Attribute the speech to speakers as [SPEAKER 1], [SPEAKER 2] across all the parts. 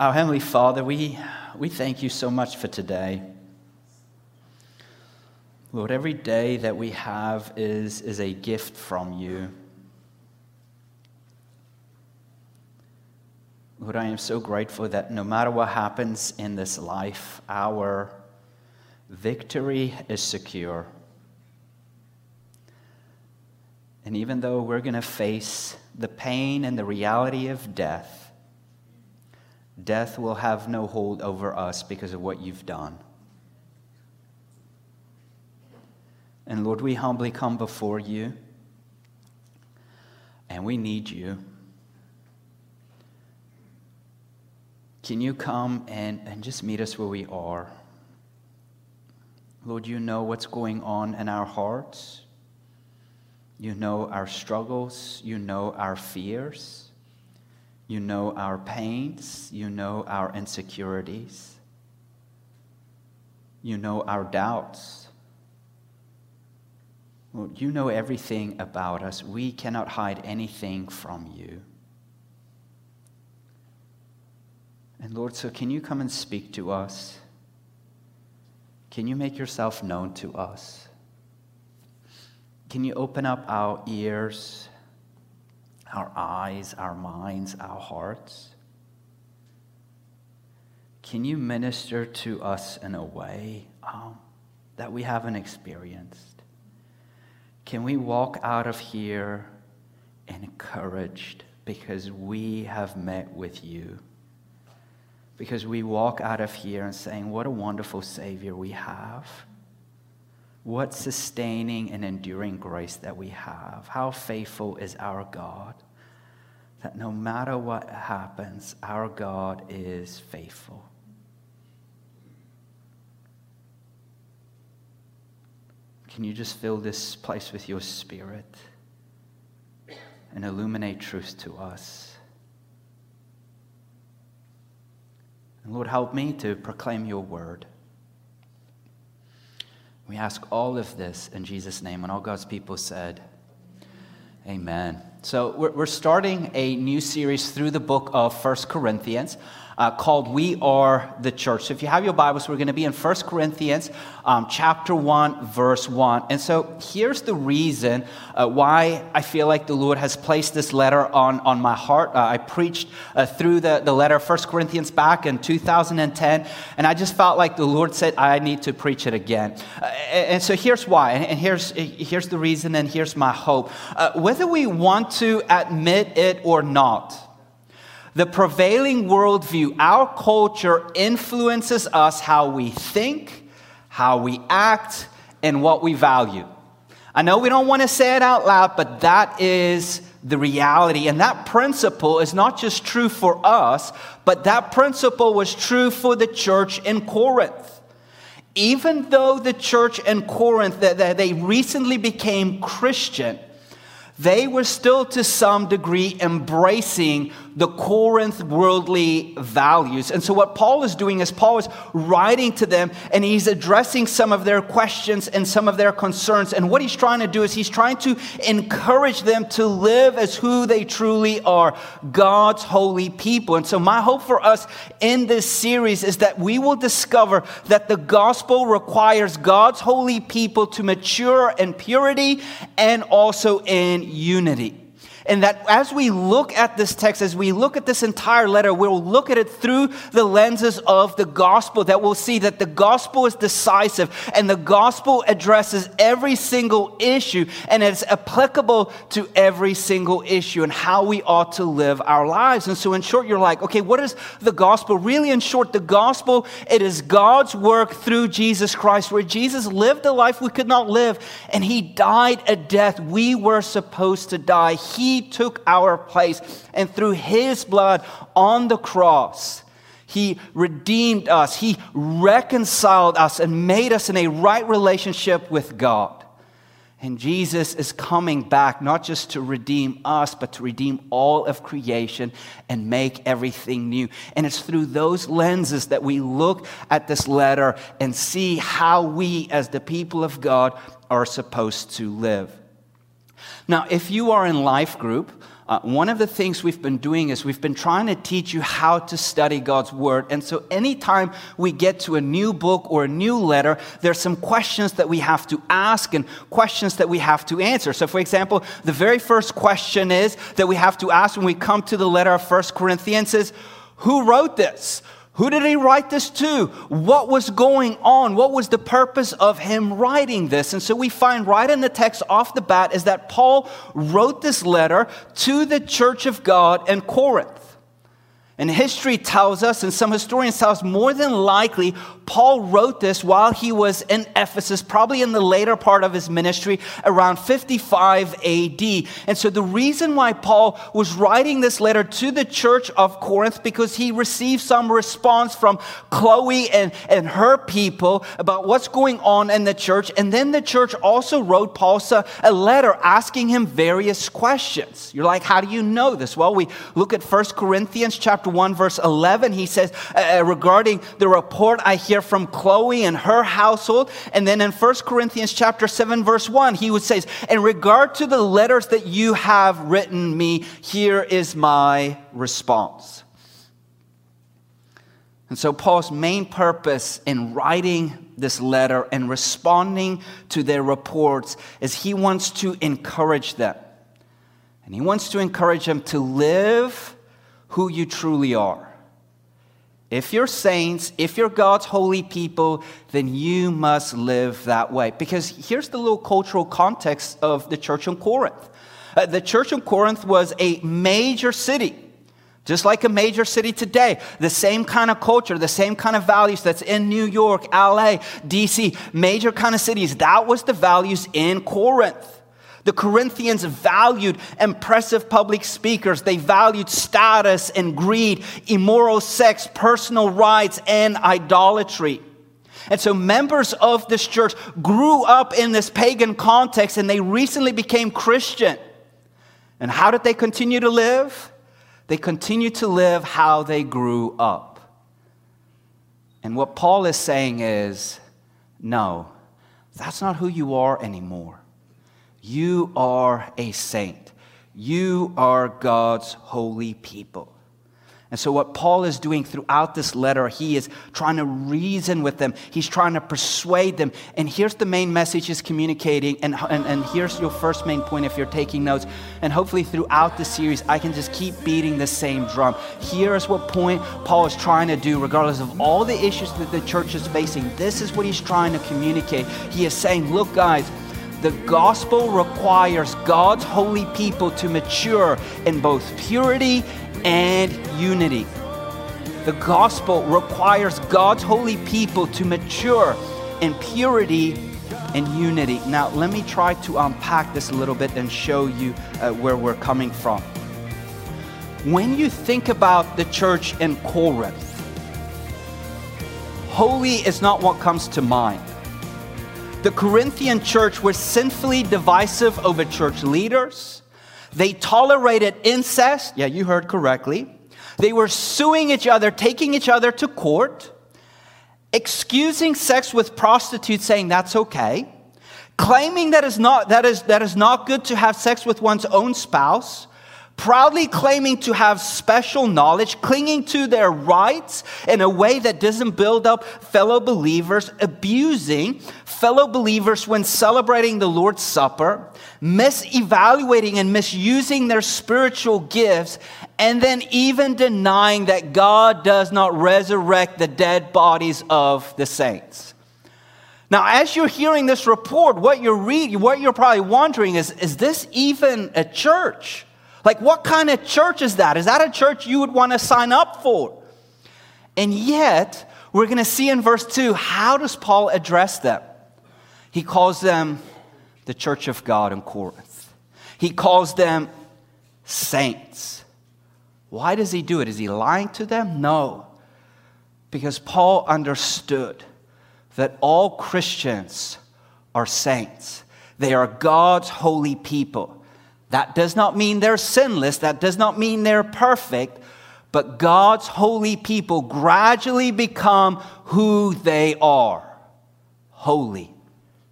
[SPEAKER 1] Our Heavenly Father, we, we thank you so much for today. Lord, every day that we have is, is a gift from you. Lord, I am so grateful that no matter what happens in this life, our victory is secure. And even though we're going to face the pain and the reality of death, death will have no hold over us because of what you've done. And Lord, we humbly come before you, and we need you. Can you come and, and just meet us where we are? Lord, you know what's going on in our hearts. You know our struggles. You know our fears. You know our pains. You know our insecurities. You know our doubts. Lord, you know everything about us. We cannot hide anything from you. And Lord, so can you come and speak to us? Can you make yourself known to us? Can you open up our ears, our eyes, our minds, our hearts? Can you minister to us in a way um, that we haven't experienced? Can we walk out of here encouraged because we have met with you? Because we walk out of here and saying, What a wonderful Savior we have. What sustaining and enduring grace that we have. How faithful is our God. That no matter what happens, our God is faithful. Can you just fill this place with your spirit and illuminate truth to us? And Lord, help me to proclaim your word. We ask all of this in Jesus' name. And all God's people said, Amen. So we're, starting a new series through the book of First Corinthians uh, called We Are the Church. So if you have your Bibles, we're going to be in 1 Corinthians um, chapter 1, verse 1. And so here's the reason uh, why I feel like the Lord has placed this letter on, on my heart. Uh, I preached uh, through the, the letter 1 Corinthians back in 2010, and I just felt like the Lord said, I need to preach it again. Uh, and, and, so here's why, and, and, here's, here's the reason, and here's my hope. Uh, whether we want to admit it or not, the prevailing worldview, our culture influences us how we think, how we act, and what we value. I know we don't want to say it out loud, but that is the reality. And that principle is not just true for us, but that principle was true for the church in Corinth. Even though the church in Corinth, they recently became Christian, they were still to some degree embracing the Corinth worldly values. And so, what Paul is doing is Paul is writing to them and he's addressing some of their questions and some of their concerns. And what he's trying to do is he's trying to encourage them to live as who they truly are God's holy people. And so, my hope for us in this series is that we will discover that the gospel requires God's holy people to mature in purity and also in unity. And that as we look at this text, as we look at this entire letter, we'll look at it through the lenses of the gospel, that we'll see that the gospel is decisive and the gospel addresses every single issue and it's applicable to every single issue and how we ought to live our lives. And so, in short, you're like, okay, what is the gospel? Really, in short, the gospel, it is God's work through Jesus Christ, where Jesus lived a life we could not live and he died a death we were supposed to die. He he took our place, and through His blood on the cross, He redeemed us. He reconciled us and made us in a right relationship with God. And Jesus is coming back not just to redeem us, but to redeem all of creation and make everything new. And it's through those lenses that we look at this letter and see how we, as the people of God, are supposed to live. Now, if you are in life group, uh, one of the things we've been doing is we've been trying to teach you how to study God's Word. And so, anytime we get to a new book or a new letter, there's some questions that we have to ask and questions that we have to answer. So, for example, the very first question is that we have to ask when we come to the letter of First Corinthians is who wrote this? Who did he write this to? What was going on? What was the purpose of him writing this? And so we find right in the text off the bat is that Paul wrote this letter to the church of God in Corinth. And history tells us, and some historians tell us, more than likely, Paul wrote this while he was in Ephesus, probably in the later part of his ministry, around 55 AD. And so the reason why Paul was writing this letter to the church of Corinth, because he received some response from Chloe and, and her people about what's going on in the church. And then the church also wrote Paul uh, a letter asking him various questions. You're like, how do you know this? Well, we look at 1 Corinthians chapter 1, verse 11, he says, uh, uh, regarding the report I hear from Chloe and her household. And then in 1 Corinthians chapter 7, verse 1, he would say, In regard to the letters that you have written me, here is my response. And so, Paul's main purpose in writing this letter and responding to their reports is he wants to encourage them. And he wants to encourage them to live who you truly are. If you're saints, if you're God's holy people, then you must live that way. Because here's the little cultural context of the church in Corinth. Uh, the church in Corinth was a major city, just like a major city today. The same kind of culture, the same kind of values that's in New York, LA, DC, major kind of cities. That was the values in Corinth. The Corinthians valued impressive public speakers. They valued status and greed, immoral sex, personal rights, and idolatry. And so members of this church grew up in this pagan context and they recently became Christian. And how did they continue to live? They continued to live how they grew up. And what Paul is saying is no, that's not who you are anymore. You are a saint. You are God's holy people. And so, what Paul is doing throughout this letter, he is trying to reason with them. He's trying to persuade them. And here's the main message he's communicating. And, and, and here's your first main point if you're taking notes. And hopefully, throughout the series, I can just keep beating the same drum. Here's what point Paul is trying to do, regardless of all the issues that the church is facing. This is what he's trying to communicate. He is saying, Look, guys, the gospel requires God's holy people to mature in both purity and unity. The gospel requires God's holy people to mature in purity and unity. Now, let me try to unpack this a little bit and show you uh, where we're coming from. When you think about the church in Corinth, holy is not what comes to mind. The Corinthian church was sinfully divisive over church leaders. They tolerated incest. Yeah, you heard correctly. They were suing each other, taking each other to court, excusing sex with prostitutes, saying that's okay, claiming that is not, that is, that is not good to have sex with one's own spouse, proudly claiming to have special knowledge, clinging to their rights in a way that doesn't build up fellow believers, abusing fellow believers when celebrating the Lord's Supper, misevaluating and misusing their spiritual gifts, and then even denying that God does not resurrect the dead bodies of the saints. Now, as you're hearing this report, what you're reading, what you're probably wondering is, is this even a church? Like, what kind of church is that? Is that a church you would want to sign up for? And yet, we're going to see in verse 2 how does Paul address them? He calls them the church of God in Corinth, he calls them saints. Why does he do it? Is he lying to them? No. Because Paul understood that all Christians are saints. They are God's holy people. That does not mean they're sinless, that does not mean they're perfect, but God's holy people gradually become who they are. Holy,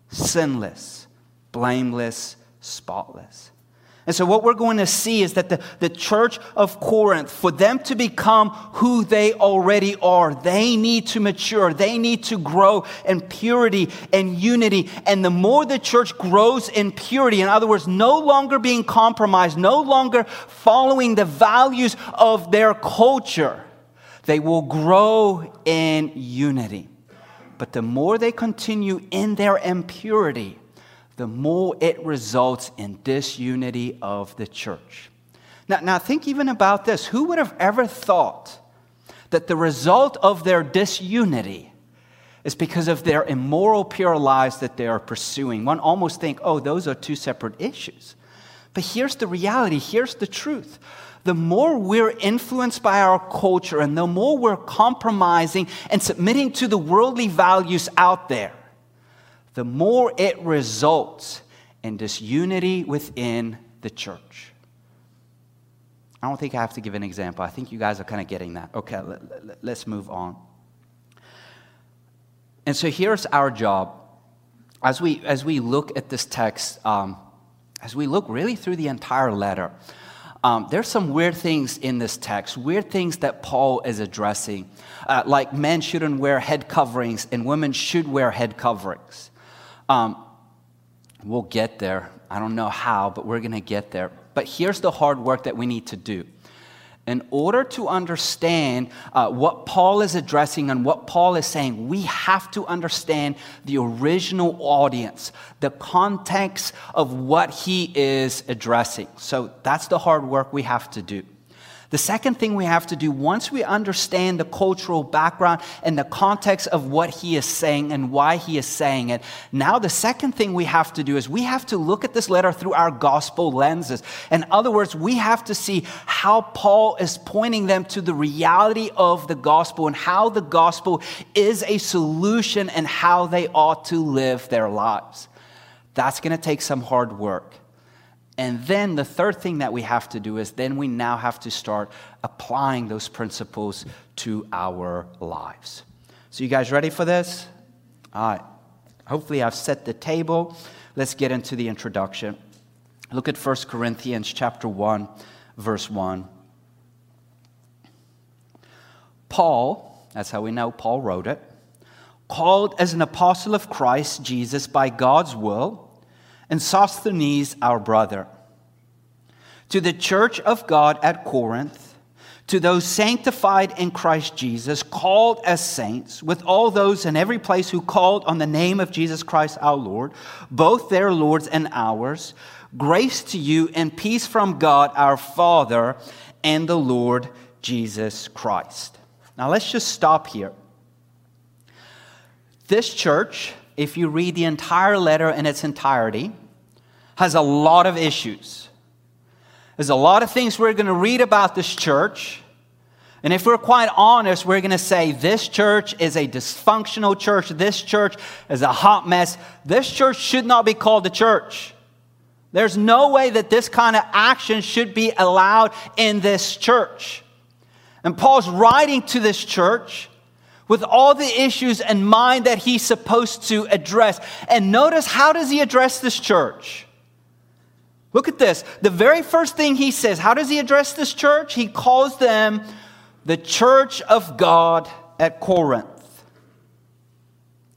[SPEAKER 1] sinless, blameless, spotless. And so, what we're going to see is that the, the church of Corinth, for them to become who they already are, they need to mature. They need to grow in purity and unity. And the more the church grows in purity, in other words, no longer being compromised, no longer following the values of their culture, they will grow in unity. But the more they continue in their impurity, the more it results in disunity of the church. Now, now think even about this. Who would have ever thought that the result of their disunity is because of their immoral, pure lives that they are pursuing? One almost think, oh, those are two separate issues. But here's the reality, here's the truth. The more we're influenced by our culture and the more we're compromising and submitting to the worldly values out there, the more it results in disunity within the church. I don't think I have to give an example. I think you guys are kind of getting that. Okay, let, us move on. And so here's our job. As we, as we look at this text, um, as we look really through the entire letter, um, there's some weird things in this text, weird things that Paul is addressing. Uh, like men shouldn't wear head coverings and women should wear head coverings. Um, we'll get there. I don't know how, but we're going to get there. But here's the hard work that we need to do. In order to understand uh, what Paul is addressing and what Paul is saying, we have to understand the original audience, the context of what he is addressing. So that's the hard work we have to do. The second thing we have to do, once we understand the cultural background and the context of what he is saying and why he is saying it, now the second thing we have to do is we have to look at this letter through our gospel lenses. In other words, we have to see how Paul is pointing them to the reality of the gospel and how the gospel is a solution and how they ought to live their lives. That's going to take some hard work. And then the third thing that we have to do is then we now have to start applying those principles to our lives. So, you guys ready for this? All right. Hopefully, I've set the table. Let's get into the introduction. Look at 1 Corinthians chapter 1, verse 1. Paul, that's how we know Paul wrote it, called as an apostle of Christ Jesus by God's will and Sosthenes, our brother. To the church of God at Corinth, to those sanctified in Christ Jesus, called as saints, with all those in every place who called on the name of Jesus Christ our Lord, both their Lord's and ours, grace to you and peace from God our Father and the Lord Jesus Christ. Now let's just stop here. This church if you read the entire letter in its entirety, has a lot of issues. There's a lot of things we're going to read about this church. And if we're quite honest, we're going to say this church is a dysfunctional church. This church is a hot mess. This church should not be called a church. There's no way that this kind of action should be allowed in this church. And Paul's writing to this church with all the issues in mind that he's supposed to address. And notice how does he address this church? Look at this. The very first thing he says, how does he address this church? He calls them the church of God at Corinth.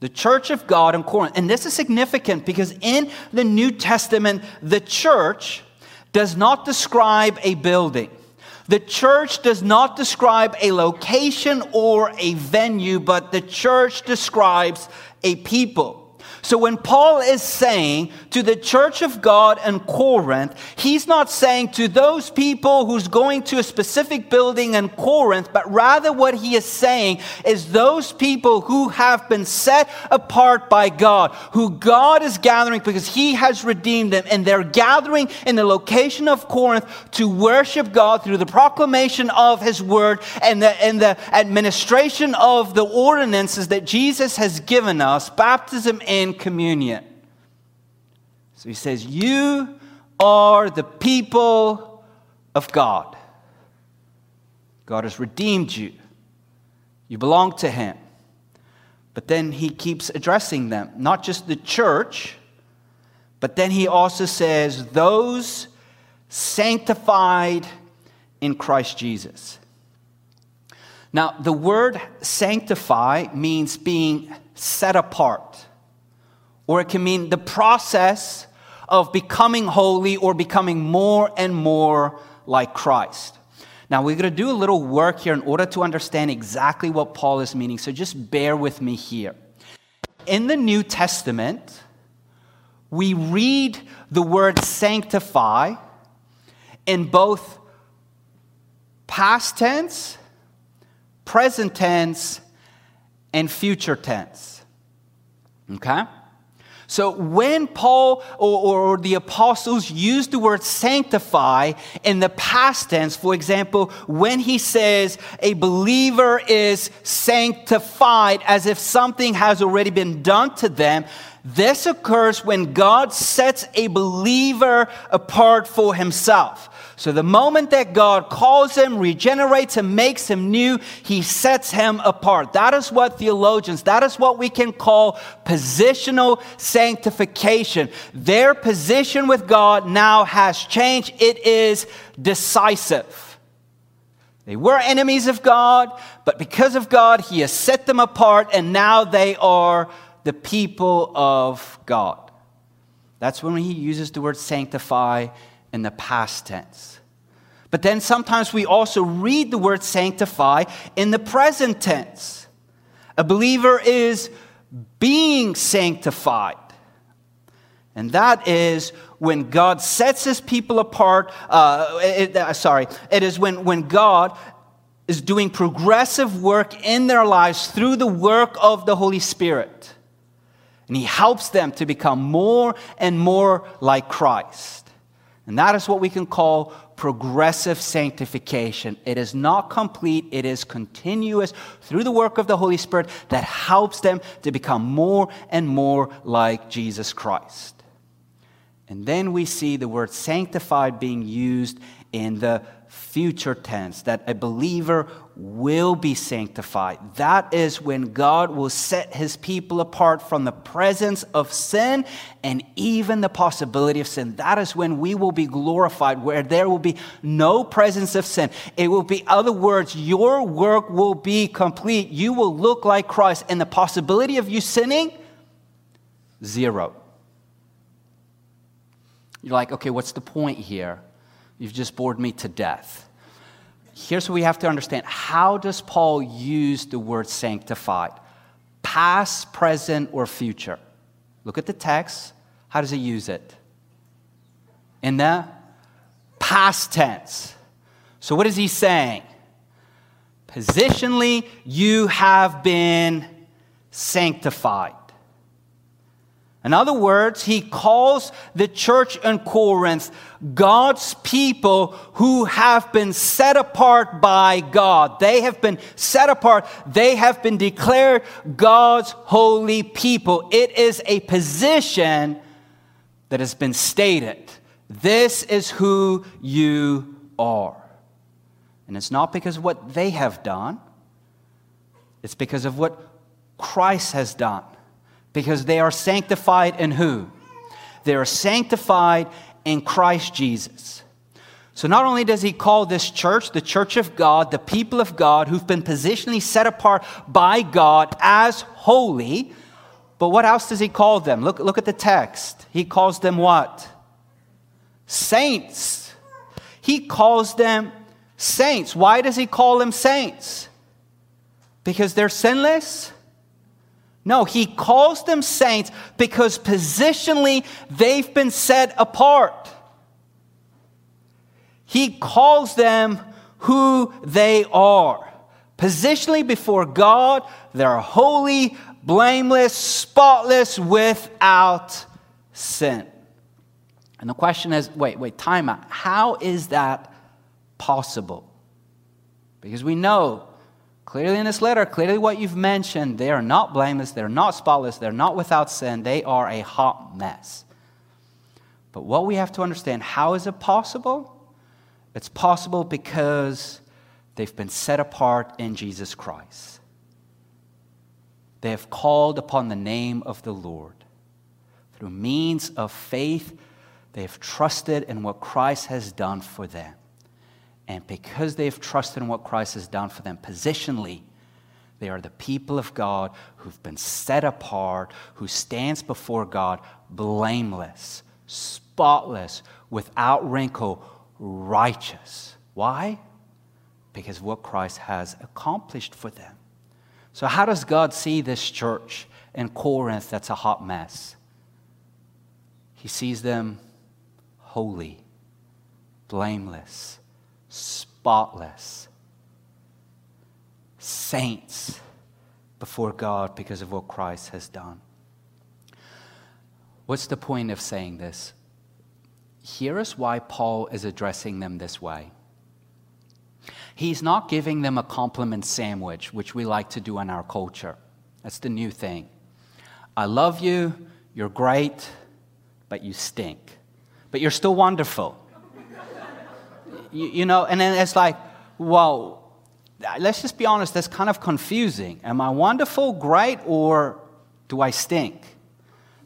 [SPEAKER 1] The church of God in Corinth. And this is significant because in the New Testament, the church does not describe a building. The church does not describe a location or a venue, but the church describes a people. So when Paul is saying to the church of God in Corinth, he's not saying to those people who's going to a specific building in Corinth, but rather what he is saying is those people who have been set apart by God, who God is gathering because he has redeemed them, and they're gathering in the location of Corinth to worship God through the proclamation of his word and the, and the administration of the ordinances that Jesus has given us, baptism in communion. So he says, You are the people of God. God has redeemed you. You belong to him. But then he keeps addressing them, not just the church, but then he also says, Those sanctified in Christ Jesus. Now, the word sanctify means being set apart, or it can mean the process of becoming holy or becoming more and more like Christ. Now, we're going to do a little work here in order to understand exactly what Paul is meaning, so just bear with me here. In the New Testament, we read the word sanctify in both past tense, present tense, and future tense. Okay? So when Paul or, or, the apostles use the word sanctify in the past tense, for example, when he says a believer is sanctified as if something has already been done to them, this occurs when God sets a believer apart for himself. So the moment that God calls him, regenerates him, makes him new, he sets him apart. That is what theologians, that is what we can call positional sanctification. Their position with God now has changed. It is decisive. They were enemies of God, but because of God, he has set them apart, and now they are the people of God. That's when he uses the word sanctify in the past tense. But then sometimes we also read the word sanctify in the present tense. A believer is being sanctified. And that is when God sets his people apart. Uh, it, uh, sorry, it is when, when God is doing progressive work in their lives through the work of the Holy Spirit. And he helps them to become more and more like Christ. And that is what we can call progressive sanctification. It is not complete, it is continuous through the work of the Holy Spirit that helps them to become more and more like Jesus Christ. And then we see the word sanctified being used in the future tense, that a believer will be sanctified. That is when God will set his people apart from the presence of sin and even the possibility of sin. That is when we will be glorified, where there will be no presence of sin. It will be, other words, your work will be complete. You will look like Christ, and the possibility of you sinning, zero. You're like, okay, what's the point here? You've just bored me to death. Here's what we have to understand how does Paul use the word sanctified? Past, present, or future? Look at the text. How does he use it? In the past tense. So, what is he saying? Positionally, you have been sanctified. In other words, he calls the church in Corinth God's people who have been set apart by God. They have been set apart. They have been declared God's holy people. It is a position that has been stated. This is who you are. And it's not because of what they have done, it's because of what Christ has done because they are sanctified in who? They are sanctified in Christ Jesus. So not only does he call this church the church of God, the people of God who've been positionally set apart by God as holy, but what else does he call them? Look, look at the text. He calls them what? Saints. He calls them saints. Why does he call them saints? Because they're sinless? No, he calls them saints because positionally they've been set apart. He calls them who they are. Positionally before God, they're holy, blameless, spotless, without sin. And the question is wait, wait, time out. How is that possible? Because we know Clearly, in this letter, clearly what you've mentioned, they are not blameless, they're not spotless, they're not without sin, they are a hot mess. But what we have to understand how is it possible? It's possible because they've been set apart in Jesus Christ. They have called upon the name of the Lord. Through means of faith, They have trusted in what Christ has done for them. And because they've trusted in what Christ has done for them positionally, they are the people of God who've been set apart, who stands before God blameless, spotless, without wrinkle, righteous. Why? Because what Christ has accomplished for them. So, how does God see this church in Corinth that's a hot mess? He sees them holy, blameless, spotless, saints before God because of what Christ has done. What's the point of saying this? Here is why Paul is addressing them this way. He's not giving them a compliment sandwich, which we like to do in our culture. That's the new thing. I love you, you're great, but you stink. But you're still wonderful. You, you know, and then it's like, well, let's just be honest, that's kind of confusing. Am I wonderful, great, or do I stink?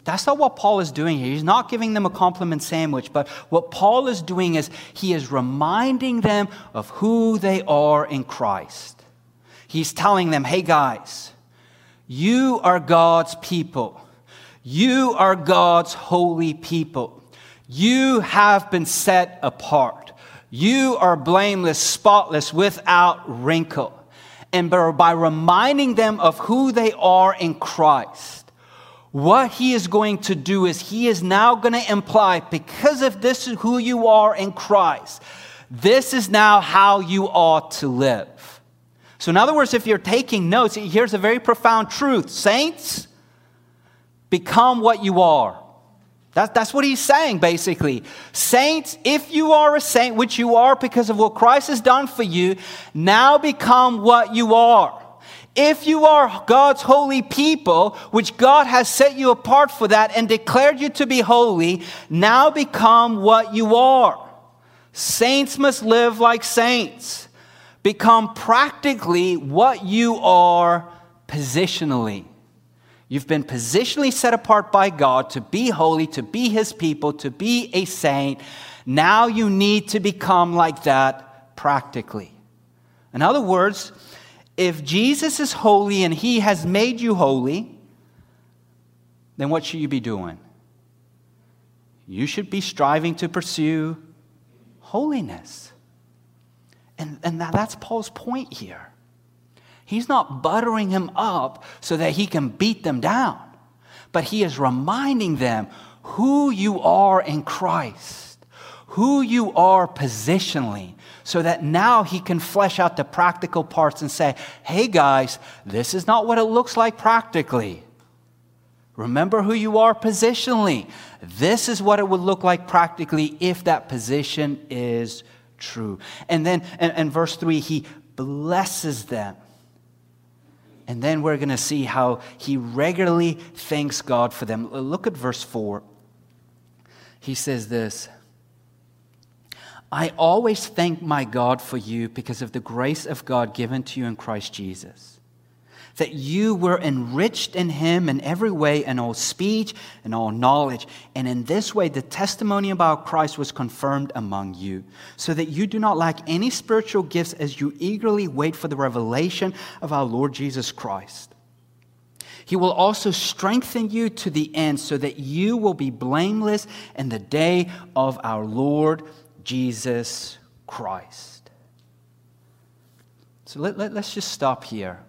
[SPEAKER 1] That's not what Paul is doing here. He's not giving them a compliment sandwich, but what Paul is doing is he is reminding them of who they are in Christ. He's telling them, hey guys, you are God's people. You are God's holy people. You have been set apart. You are blameless, spotless, without wrinkle. And by reminding them of who they are in Christ, what he is going to do is he is now going to imply, because of this is who you are in Christ, this is now how you ought to live. So, in other words, if you're taking notes, here's a very profound truth Saints, become what you are. That, that's what he's saying, basically. Saints, if you are a saint, which you are because of what Christ has done for you, now become what you are. If you are God's holy people, which God has set you apart for that and declared you to be holy, now become what you are. Saints must live like saints. Become practically what you are positionally. You've been positionally set apart by God to be holy, to be His people, to be a saint. Now you need to become like that practically. In other words, if Jesus is holy and He has made you holy, then what should you be doing? You should be striving to pursue holiness. And, and that's Paul's point here. He's not buttering him up so that he can beat them down, but he is reminding them who you are in Christ, who you are positionally, so that now he can flesh out the practical parts and say, hey guys, this is not what it looks like practically. Remember who you are positionally. This is what it would look like practically if that position is true. And then in, in verse 3, he blesses them. And then we're going to see how he regularly thanks God for them. Look at verse 4. He says this I always thank my God for you because of the grace of God given to you in Christ Jesus that you were enriched in him in every way, in all speech and all knowledge. And in this way, the testimony about Christ was confirmed among you, so that you do not lack any spiritual gifts as you eagerly wait for the revelation of our Lord Jesus Christ. He will also strengthen you to the end, so that you will be blameless in the day of our Lord Jesus Christ. So let, let, us just stop here.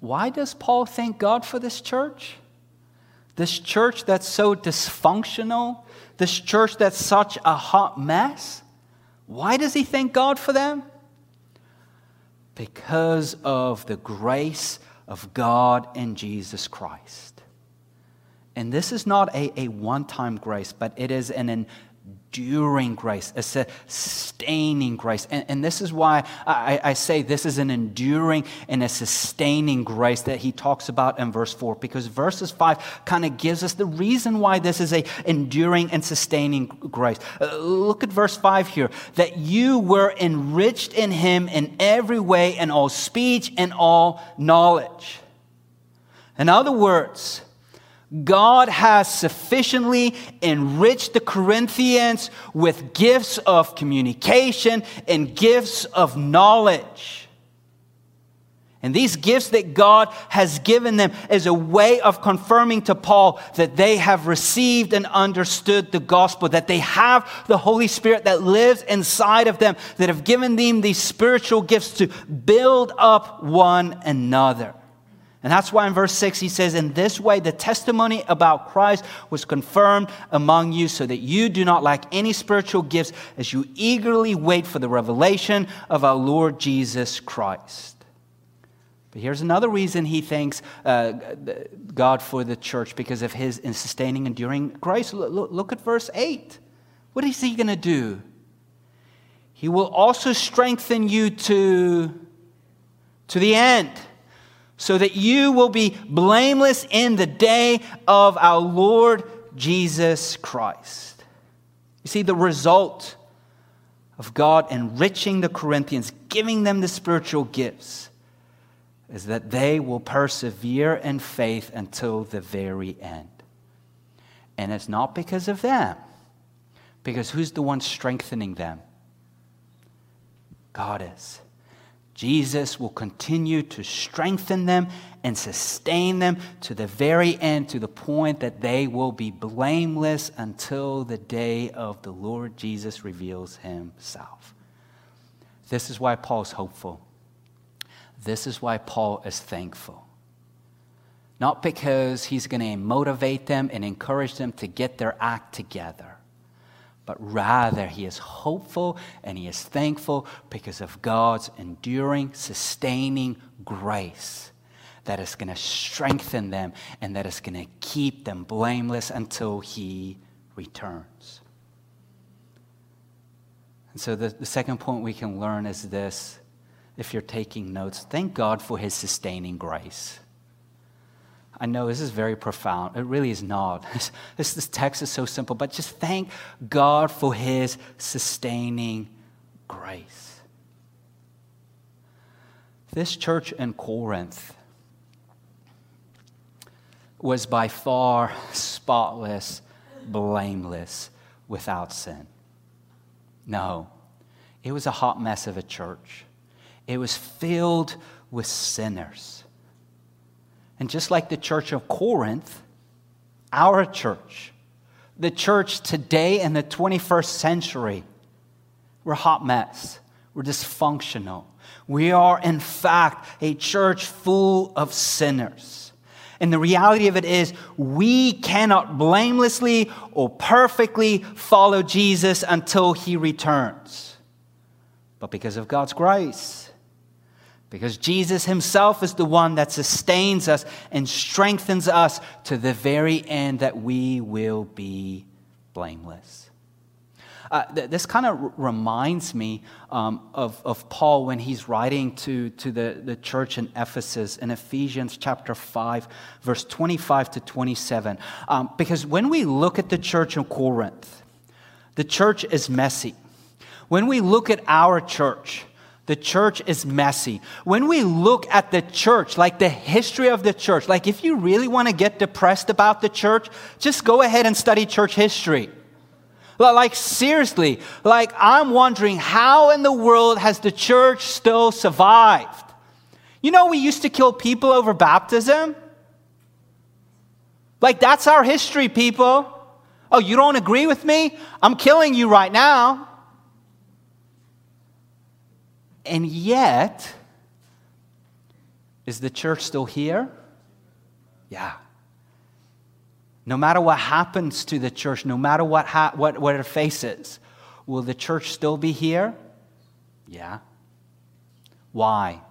[SPEAKER 1] Why does Paul thank God for this church? This church that's so dysfunctional, this church that's such a hot mess. Why does he thank God for them? Because of the grace of God in Jesus Christ. And this is not a, a one time grace, but it is an enduring grace, a sustaining grace. And, and this is why I, I, say this is an enduring and a sustaining grace that he talks about in verse 4, because verses 5 kind of gives us the reason why this is a enduring and sustaining grace. Uh, look at verse 5 here that you were enriched in him in every way, in all speech and all knowledge. In other words, God has sufficiently enriched the Corinthians with gifts of communication and gifts of knowledge. And these gifts that God has given them is a way of confirming to Paul that they have received and understood the gospel, that they have the Holy Spirit that lives inside of them, that have given them these spiritual gifts to build up one another. And that's why in verse 6 he says, In this way, the testimony about Christ was confirmed among you, so that you do not lack any spiritual gifts as you eagerly wait for the revelation of our Lord Jesus Christ. But here's another reason he thanks uh, God for the church because of his sustaining, enduring grace. Look, look at verse 8. What is he going to do? He will also strengthen you to, to the end, so that you will be blameless in the day of our Lord Jesus Christ. You see, the result of God enriching the Corinthians, giving them the spiritual gifts is that they will persevere in faith until the very end. And it's not because of them, because who's the one strengthening them? God is. Jesus will continue to strengthen them and sustain them to the very end, to the point that they will be blameless until the day of the Lord Jesus reveals himself. This is why Paul's hopeful. This is why Paul is thankful. Not because he's going to motivate them and encourage them to get their act together, but rather he is hopeful and he is thankful because of God's enduring, sustaining grace that is going to strengthen them and that is going to keep them blameless until he returns. And so the, the second point we can learn is this if you're taking notes, thank God for his sustaining grace. I know this is very profound. It really is not. This, this text is so simple, but just thank God for his sustaining grace. This church in Corinth was by far spotless, blameless, without sin. No, it was a hot mess of a church it was filled with sinners. And just like the church of Corinth, our church, the church today in the 21st century, we're a hot mess. We're dysfunctional. We are, in fact, a church full of sinners. And the reality of it is, we cannot blamelessly or perfectly follow Jesus until he returns. But because of God's grace, because Jesus himself is the one that sustains us and strengthens us to the very end that we will be blameless. Uh, th- this kind of r- reminds me um, of, of Paul when he's writing to, to the, the church in Ephesus in Ephesians chapter 5, verse 25 to 27. Um, because when we look at the church in Corinth, the church is messy. When we look at our church, the church is messy. When we look at the church, like the history of the church, like if you really want to get depressed about the church, just go ahead and study church history. Like, seriously, like, I'm wondering how in the world has the church still survived? You know, we used to kill people over baptism. Like, that's our history, people. Oh, you don't agree with me? I'm killing you right now. And yet, is the church still here? Yeah. No matter what happens to the church, no matter what, ha- what, what it faces, will the church still be here? Yeah. Why?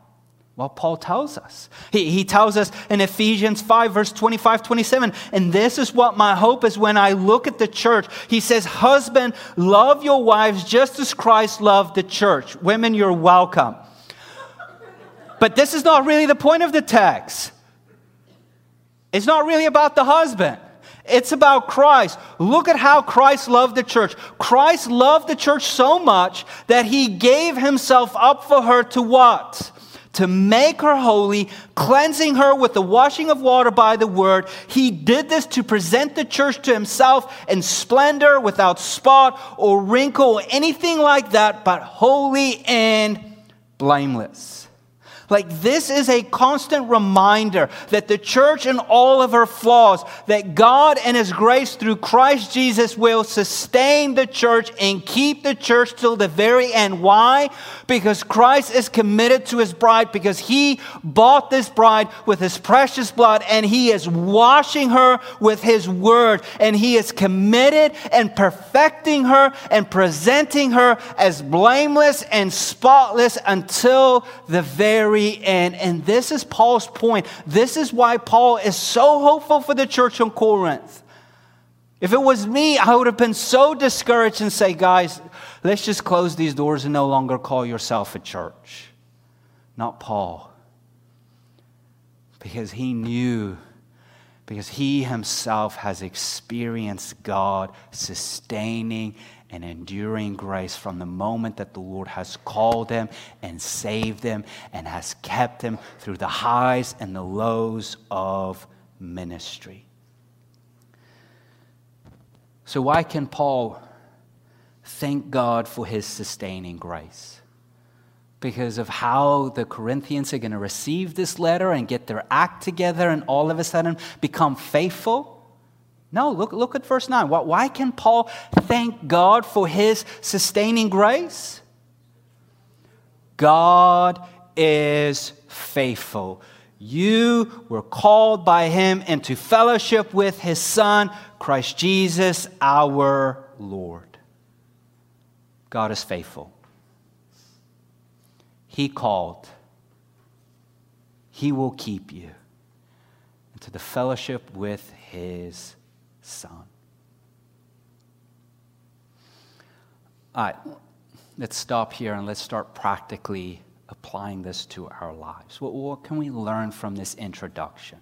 [SPEAKER 1] Well, Paul tells us. He, he tells us in Ephesians 5, verse 25, 27, and this is what my hope is when I look at the church. He says, Husband, love your wives just as Christ loved the church. Women, you're welcome. But this is not really the point of the text. It's not really about the husband. It's about Christ. Look at how Christ loved the church. Christ loved the church so much that he gave himself up for her to what? To make her holy, cleansing her with the washing of water by the word. He did this to present the church to himself in splendor, without spot or wrinkle or anything like that, but holy and blameless. Like, this is a constant reminder that the church and all of her flaws, that God and His grace through Christ Jesus will sustain the church and keep the church till the very end. Why? Because Christ is committed to His bride, because He bought this bride with His precious blood, and He is washing her with His word, and He is committed and perfecting her and presenting her as blameless and spotless until the very very end. And this is Paul's point. This is why Paul is so hopeful for the church in Corinth. If it was me, I would have been so discouraged and say, guys, let's just close these doors and no longer call yourself a church. Not Paul. Because he knew, because he himself has experienced God sustaining and enduring grace from the moment that the Lord has called them and saved them and has kept them through the highs and the lows of ministry. So, why can Paul thank God for his sustaining grace? Because of how the Corinthians are going to receive this letter and get their act together and all of a sudden become faithful? No, look, look at verse 9. Why can Paul thank God for his sustaining grace? God is faithful. You were called by him into fellowship with his Son, Christ Jesus our Lord. God is faithful. He called, He will keep you into the fellowship with his Son. All right, let's stop here and let's start practically applying this to our lives. What, what can we learn from this introduction?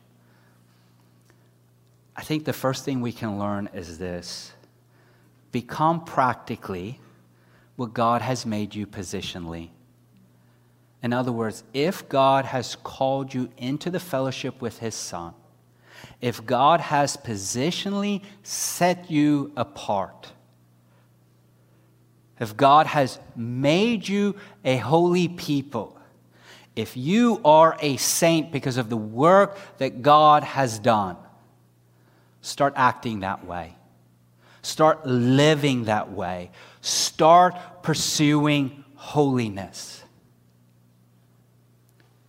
[SPEAKER 1] I think the first thing we can learn is this become practically what God has made you positionally. In other words, if God has called you into the fellowship with His Son, if God has positionally set you apart, if God has made you a holy people, if you are a saint because of the work that God has done, start acting that way. Start living that way. Start pursuing holiness.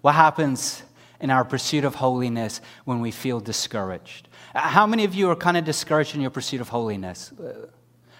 [SPEAKER 1] What happens in our pursuit of holiness when we feel discouraged. Uh, how many of you are kind of discouraged in your pursuit of holiness? Uh,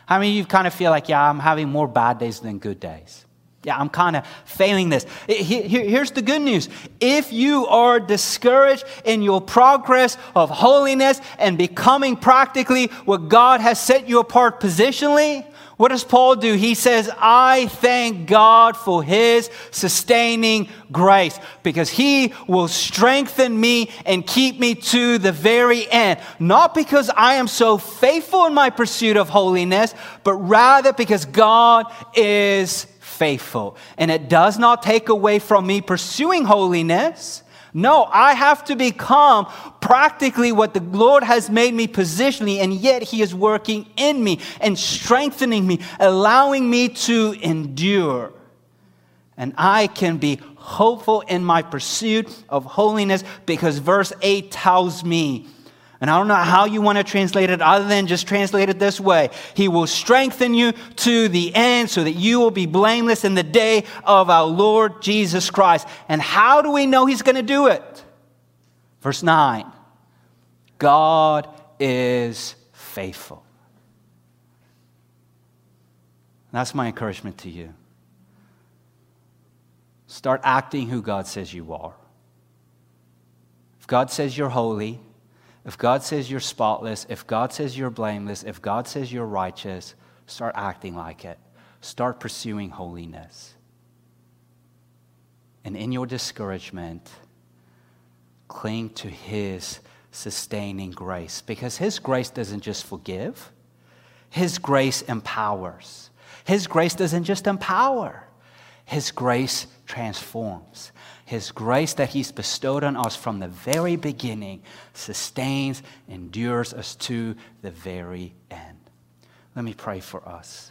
[SPEAKER 1] how many of you kind of feel like, yeah, I'm having more bad days than good days? Yeah, I'm kind of failing this. Uh, here's the good news. If you are discouraged in your progress of holiness and becoming practically what God has set you apart positionally, what does Paul do? He says, I thank God for his sustaining grace because he will strengthen me and keep me to the very end. Not because I am so faithful in my pursuit of holiness, but rather because God is faithful. And it does not take away from me pursuing holiness. No, I have to become practically what the Lord has made me positionally, and yet He is working in me and strengthening me, allowing me to endure. And I can be hopeful in my pursuit of holiness because verse 8 tells me and I don't know how you want to translate it other than just translate it this way. He will strengthen you to the end so that you will be blameless in the day of our Lord Jesus Christ. And how do we know He's going to do it? Verse 9 God is faithful. That's my encouragement to you. Start acting who God says you are. If God says you're holy, if God says you're spotless, if God says you're blameless, if God says you're righteous, start acting like it. Start pursuing holiness. And in your discouragement, cling to His sustaining grace because His grace doesn't just forgive, His grace empowers. His grace doesn't just empower, His grace transforms. His grace that He's bestowed on us from the very beginning sustains, endures us to the very end. Let me pray for us.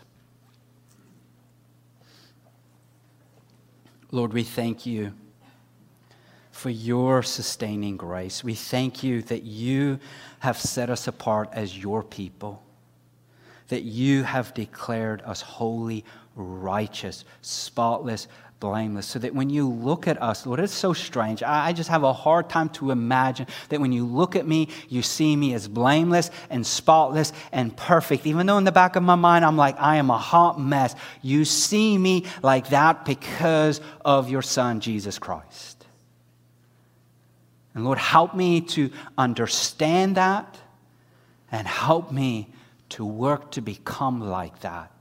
[SPEAKER 1] Lord, we thank you for your sustaining grace. We thank you that you have set us apart as your people, that you have declared us holy, righteous, spotless, blameless. So that when you look at us, Lord, it's so strange. I, just have a hard time to imagine that when you look at me, you see me as blameless and spotless and perfect. Even though in the back of my mind, I'm like, I am a hot mess. You see me like that because of your Son, Jesus Christ. And Lord, help me to understand that and help me to work to become like that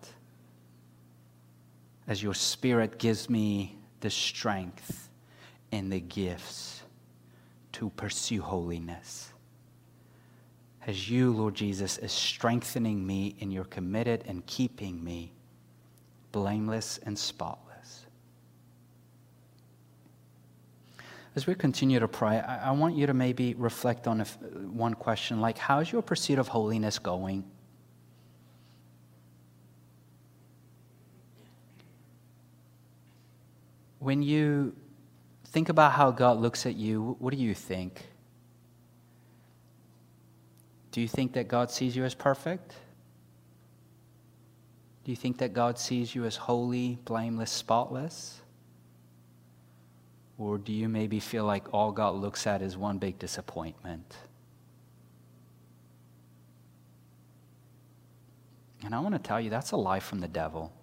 [SPEAKER 1] as your Spirit gives me the strength and the gifts to pursue holiness. As you, Lord Jesus, is strengthening me and you're committed and keeping me blameless and spotless. As we continue to pray, I, I want you to maybe reflect on if, one question like, how's your pursuit of holiness going? When you think about how God looks at you, what do you think? Do you think that God sees you as perfect? Do you think that God sees you as holy, blameless, spotless? Or do you maybe feel like all God looks at is one big disappointment? And I want to tell you, that's a lie from the devil.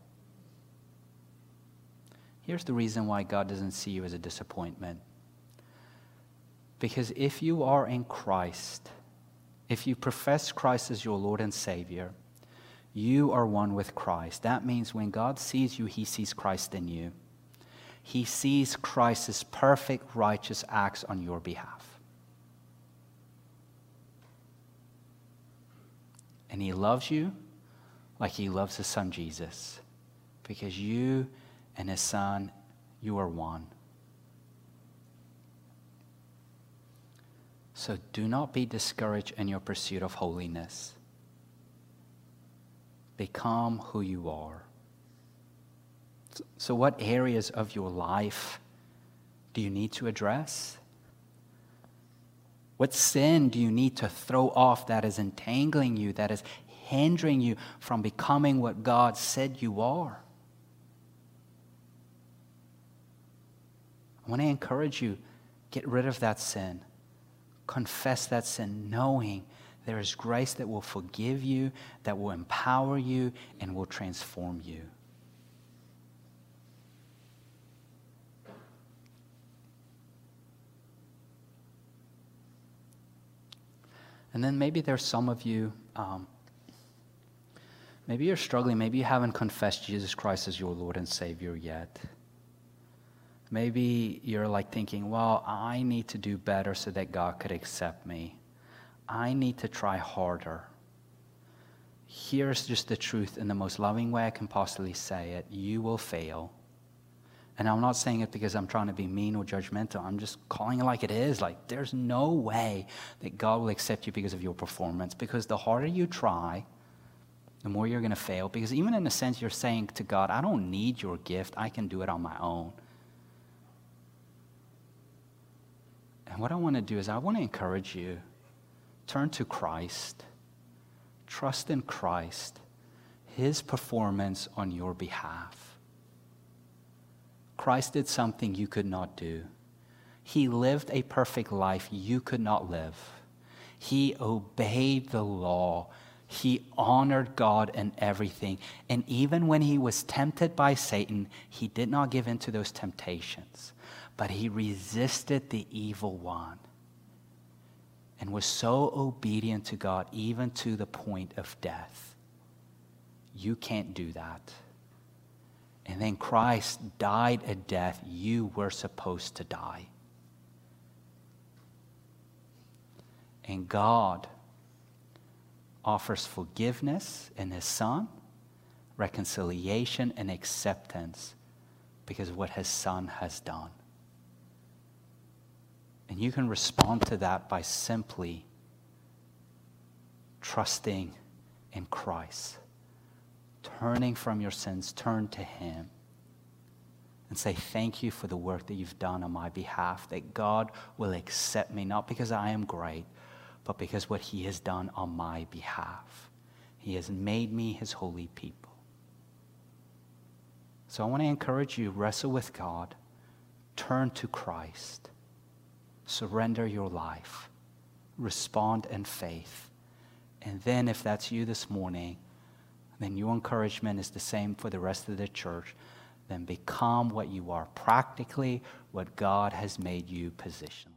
[SPEAKER 1] Here's the reason why God doesn't see you as a disappointment. Because if you are in Christ, if you profess Christ as your Lord and Savior, you are one with Christ. That means when God sees you, he sees Christ in you. He sees Christ's perfect, righteous acts on your behalf. And he loves you like he loves his son Jesus because you and his son, you are one. So do not be discouraged in your pursuit of holiness. Become who you are. So, what areas of your life do you need to address? What sin do you need to throw off that is entangling you, that is hindering you from becoming what God said you are? I want to encourage you get rid of that sin. Confess that sin, knowing there is grace that will forgive you, that will empower you, and will transform you. And then maybe there's some of you, um, maybe you're struggling, maybe you haven't confessed Jesus Christ as your Lord and Savior yet. Maybe you're like thinking, well, I need to do better so that God could accept me. I need to try harder. Here's just the truth in the most loving way I can possibly say it you will fail. And I'm not saying it because I'm trying to be mean or judgmental. I'm just calling it like it is. Like, there's no way that God will accept you because of your performance. Because the harder you try, the more you're going to fail. Because even in a sense, you're saying to God, I don't need your gift, I can do it on my own. And what I want to do is, I want to encourage you turn to Christ, trust in Christ, His performance on your behalf. Christ did something you could not do. He lived a perfect life you could not live. He obeyed the law. He honored God in everything. And even when he was tempted by Satan, he did not give in to those temptations but he resisted the evil one and was so obedient to God, even to the point of death. You can't do that. And then Christ died a death you were supposed to die. And God offers forgiveness in His Son, reconciliation, and acceptance because what his son has done. And you can respond to that by simply trusting in Christ, turning from your sins, turn to him and say, Thank you for the work that you've done on my behalf, that God will accept me, not because I am great, but because what He has done on my behalf. He has made me His holy people. So I want to encourage you wrestle with God, turn to Christ, surrender your life, respond in faith. And then, if that's you this morning, then your encouragement is the same for the rest of the church then become what you are practically, what God has made you positionally.